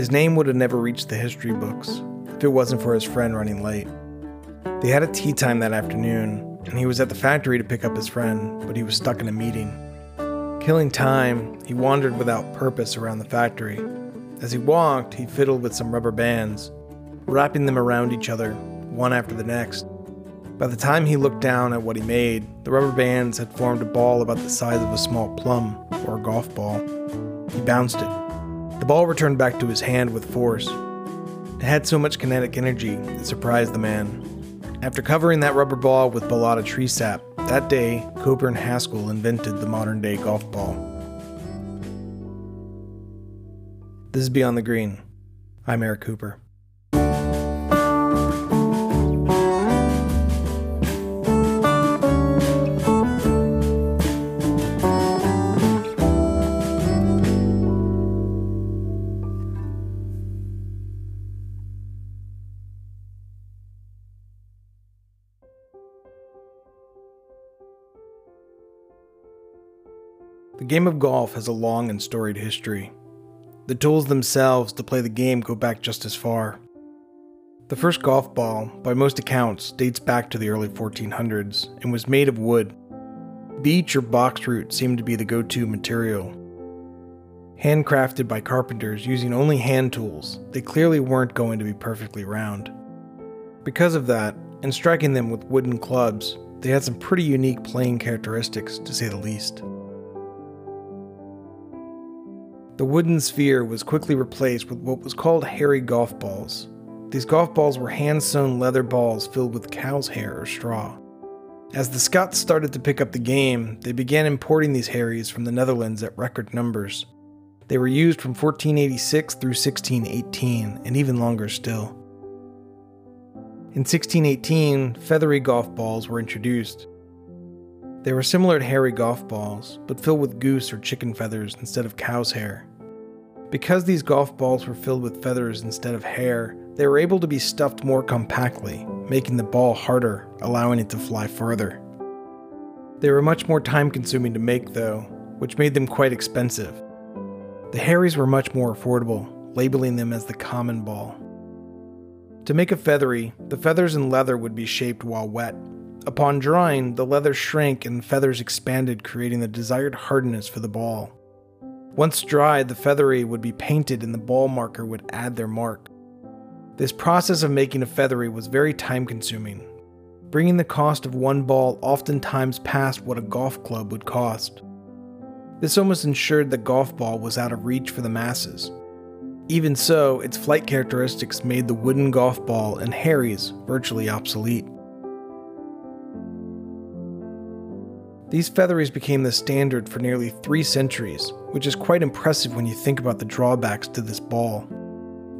His name would have never reached the history books if it wasn't for his friend running late. They had a tea time that afternoon, and he was at the factory to pick up his friend, but he was stuck in a meeting. Killing time, he wandered without purpose around the factory. As he walked, he fiddled with some rubber bands, wrapping them around each other, one after the next. By the time he looked down at what he made, the rubber bands had formed a ball about the size of a small plum or a golf ball. He bounced it. Ball returned back to his hand with force. It had so much kinetic energy, it surprised the man. After covering that rubber ball with balata tree sap, that day, Coburn Haskell invented the modern day golf ball. This is Beyond the Green. I'm Eric Cooper. The game of golf has a long and storied history. The tools themselves to play the game go back just as far. The first golf ball, by most accounts, dates back to the early 1400s and was made of wood. Beech or boxroot seemed to be the go to material. Handcrafted by carpenters using only hand tools, they clearly weren't going to be perfectly round. Because of that, and striking them with wooden clubs, they had some pretty unique playing characteristics, to say the least. The wooden sphere was quickly replaced with what was called hairy golf balls. These golf balls were hand sewn leather balls filled with cow's hair or straw. As the Scots started to pick up the game, they began importing these hairies from the Netherlands at record numbers. They were used from 1486 through 1618, and even longer still. In 1618, feathery golf balls were introduced. They were similar to hairy golf balls, but filled with goose or chicken feathers instead of cow's hair. Because these golf balls were filled with feathers instead of hair, they were able to be stuffed more compactly, making the ball harder, allowing it to fly farther. They were much more time consuming to make, though, which made them quite expensive. The hairies were much more affordable, labeling them as the common ball. To make a feathery, the feathers and leather would be shaped while wet. Upon drying, the leather shrank and feathers expanded, creating the desired hardness for the ball. Once dried, the feathery would be painted and the ball marker would add their mark. This process of making a feathery was very time consuming, bringing the cost of one ball oftentimes past what a golf club would cost. This almost ensured the golf ball was out of reach for the masses. Even so, its flight characteristics made the wooden golf ball and hairies virtually obsolete. These featheries became the standard for nearly three centuries, which is quite impressive when you think about the drawbacks to this ball.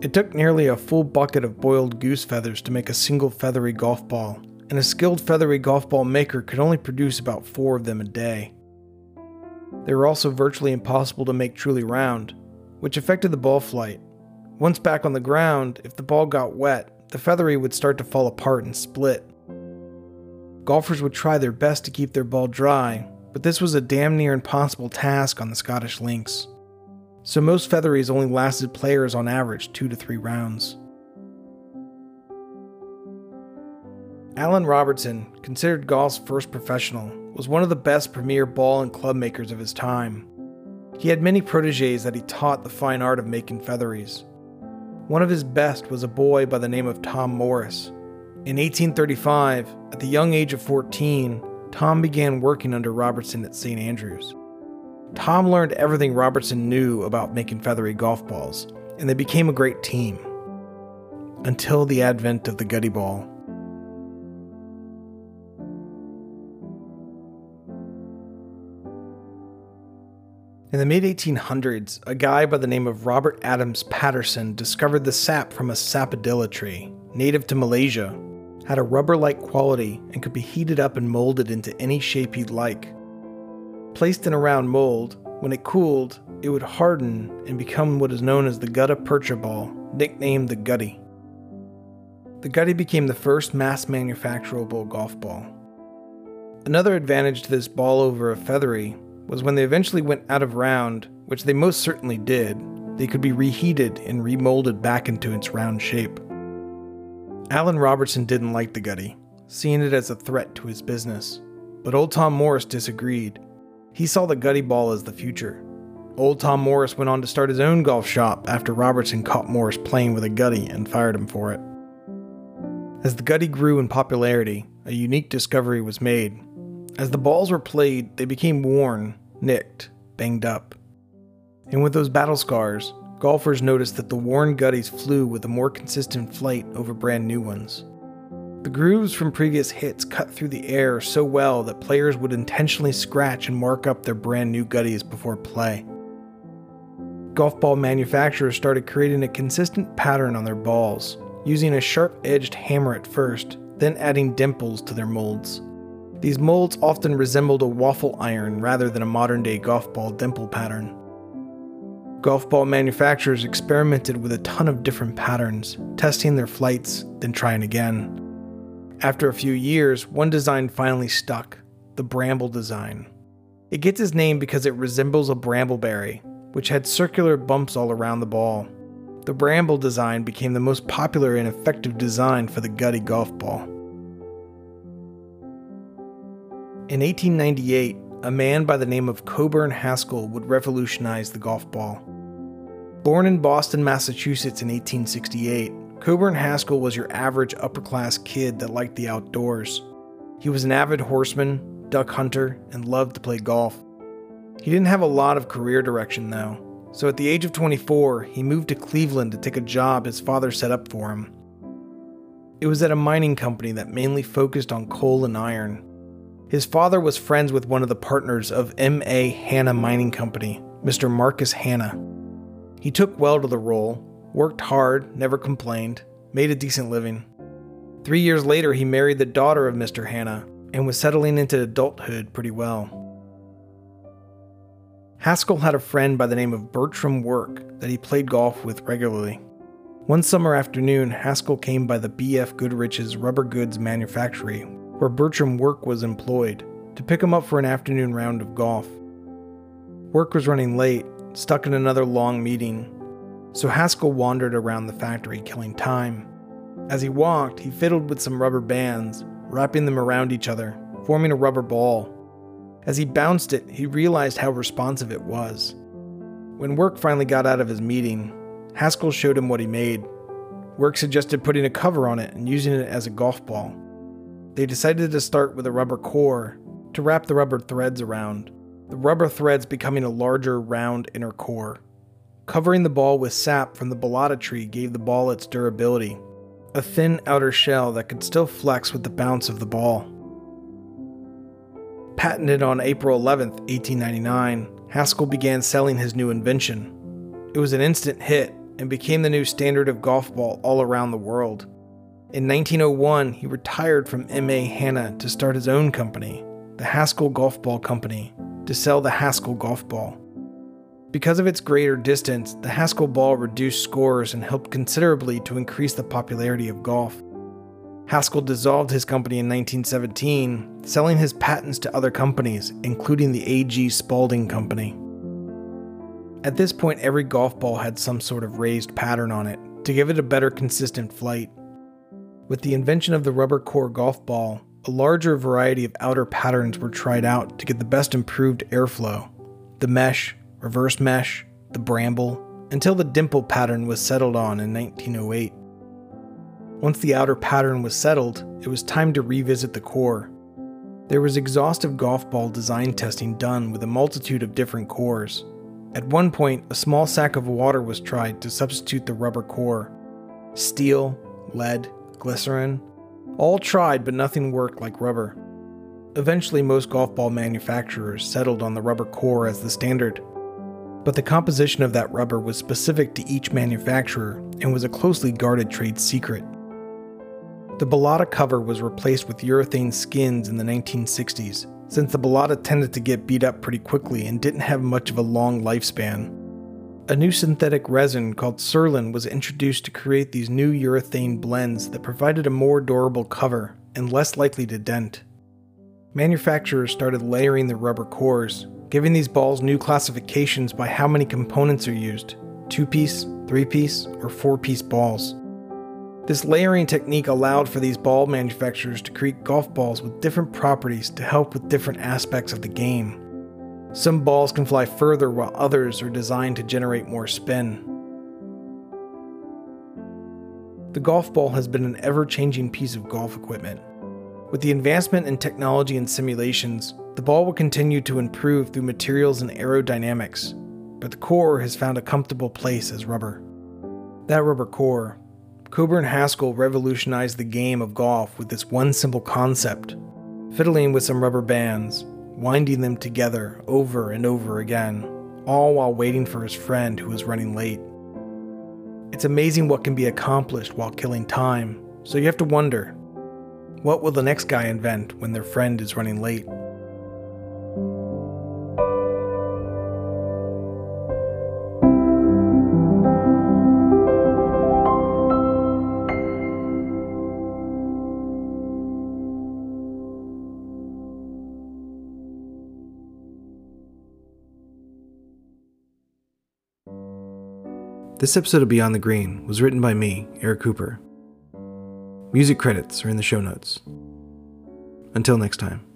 It took nearly a full bucket of boiled goose feathers to make a single feathery golf ball, and a skilled feathery golf ball maker could only produce about four of them a day. They were also virtually impossible to make truly round, which affected the ball flight. Once back on the ground, if the ball got wet, the feathery would start to fall apart and split, golfers would try their best to keep their ball dry, but this was a damn near impossible task on the Scottish links. So most featheries only lasted players on average two to three rounds. Allan Robertson, considered golf's first professional, was one of the best premier ball and club makers of his time. He had many proteges that he taught the fine art of making featheries. One of his best was a boy by the name of Tom Morris, in 1835, at the young age of 14, Tom began working under Robertson at St. Andrews. Tom learned everything Robertson knew about making feathery golf balls, and they became a great team. Until the advent of the Gutty Ball. In the mid 1800s, a guy by the name of Robert Adams Paterson discovered the sap from a sapodilla tree, native to Malaysia, had a rubber like quality and could be heated up and molded into any shape you'd like. Placed in a round mold, when it cooled, it would harden and become what is known as the gutta percha ball, nicknamed the Gutty. The Gutty became the first mass manufacturable golf ball. Another advantage to this ball over a feathery was when they eventually went out of round, which they most certainly did, they could be reheated and remolded back into its round shape. Allan Robertson didn't like the Gutty, seeing it as a threat to his business. But old Tom Morris disagreed. He saw the Gutty ball as the future. Old Tom Morris went on to start his own golf shop after Robertson caught Morris playing with a Gutty and fired him for it. As the Gutty grew in popularity, a unique discovery was made. As the balls were played, they became worn, nicked, banged up. And with those battle scars, golfers noticed that the worn Gutties flew with a more consistent flight over brand new ones. The grooves from previous hits cut through the air so well that players would intentionally scratch and mark up their brand new Gutties before play. Golf ball manufacturers started creating a consistent pattern on their balls, using a sharp edged hammer at first, then adding dimples to their molds. These molds often resembled a waffle iron rather than a modern day golf ball dimple pattern. Golf ball manufacturers experimented with a ton of different patterns, testing their flights, then trying again. After a few years, one design finally stuck the bramble design. It gets its name because it resembles a brambleberry, which had circular bumps all around the ball. The bramble design became the most popular and effective design for the gutty golf ball. In 1898, a man by the name of Coburn Haskell would revolutionize the golf ball. Born in Boston, Massachusetts in 1868, Coburn Haskell was your average upper class kid that liked the outdoors. He was an avid horseman, duck hunter, and loved to play golf. He didn't have a lot of career direction though, so at the age of 24, he moved to Cleveland to take a job his father set up for him. It was at a mining company that mainly focused on coal and iron, his father was friends with one of the partners of M.A. Hanna Mining Company, Mr. Marcus Hanna. He took well to the role, worked hard, never complained, made a decent living. Three years later, he married the daughter of Mr. Hanna and was settling into adulthood pretty well. Haskell had a friend by the name of Bertram Work that he played golf with regularly. One summer afternoon, Haskell came by the B.F. Goodrich's rubber goods manufactory where Bertram Work was employed, to pick him up for an afternoon round of golf. Work was running late, stuck in another long meeting, so Haskell wandered around the factory killing time. As he walked, he fiddled with some rubber bands, wrapping them around each other, forming a rubber ball. As he bounced it, he realized how responsive it was. When Work finally got out of his meeting, Haskell showed him what he made. Work suggested putting a cover on it and using it as a golf ball. They decided to start with a rubber core to wrap the rubber threads around, the rubber threads becoming a larger, round inner core. Covering the ball with sap from the balata tree gave the ball its durability, a thin outer shell that could still flex with the bounce of the ball. Patented on April 11, 1899, Haskell began selling his new invention. It was an instant hit and became the new standard of golf ball all around the world. In 1901, he retired from M.A. Hanna to start his own company, the Haskell Golf Ball Company, to sell the Haskell Golf Ball. Because of its greater distance, the Haskell ball reduced scores and helped considerably to increase the popularity of golf. Haskell dissolved his company in 1917, selling his patents to other companies, including the A.G. Spalding Company. At this point, every golf ball had some sort of raised pattern on it to give it a better consistent flight. With the invention of the rubber core golf ball, a larger variety of outer patterns were tried out to get the best improved airflow. The mesh, reverse mesh, the bramble, until the dimple pattern was settled on in 1908. Once the outer pattern was settled, it was time to revisit the core. There was exhaustive golf ball design testing done with a multitude of different cores. At one point, a small sack of water was tried to substitute the rubber core. Steel, lead, glycerin. All tried, but nothing worked like rubber. Eventually, most golf ball manufacturers settled on the rubber core as the standard. But the composition of that rubber was specific to each manufacturer and was a closely guarded trade secret. The Balata cover was replaced with urethane skins in the 1960s, since the Balata tended to get beat up pretty quickly and didn't have much of a long lifespan. A new synthetic resin called Surlyn was introduced to create these new urethane blends that provided a more durable cover and less likely to dent. Manufacturers started layering the rubber cores, giving these balls new classifications by how many components are used, two piece, three piece, or four piece balls. This layering technique allowed for these ball manufacturers to create golf balls with different properties to help with different aspects of the game. Some balls can fly further while others are designed to generate more spin. The golf ball has been an ever changing piece of golf equipment. With the advancement in technology and simulations, the ball will continue to improve through materials and aerodynamics, but the core has found a comfortable place as rubber. That rubber core, Coburn Haskell revolutionized the game of golf with this one simple concept fiddling with some rubber bands, winding them together over and over again, all while waiting for his friend who was running late. It's amazing what can be accomplished while killing time, so you have to wonder what will the next guy invent when their friend is running late? This episode of Beyond the Green was written by me, Eric Cooper. Music credits are in the show notes. Until next time.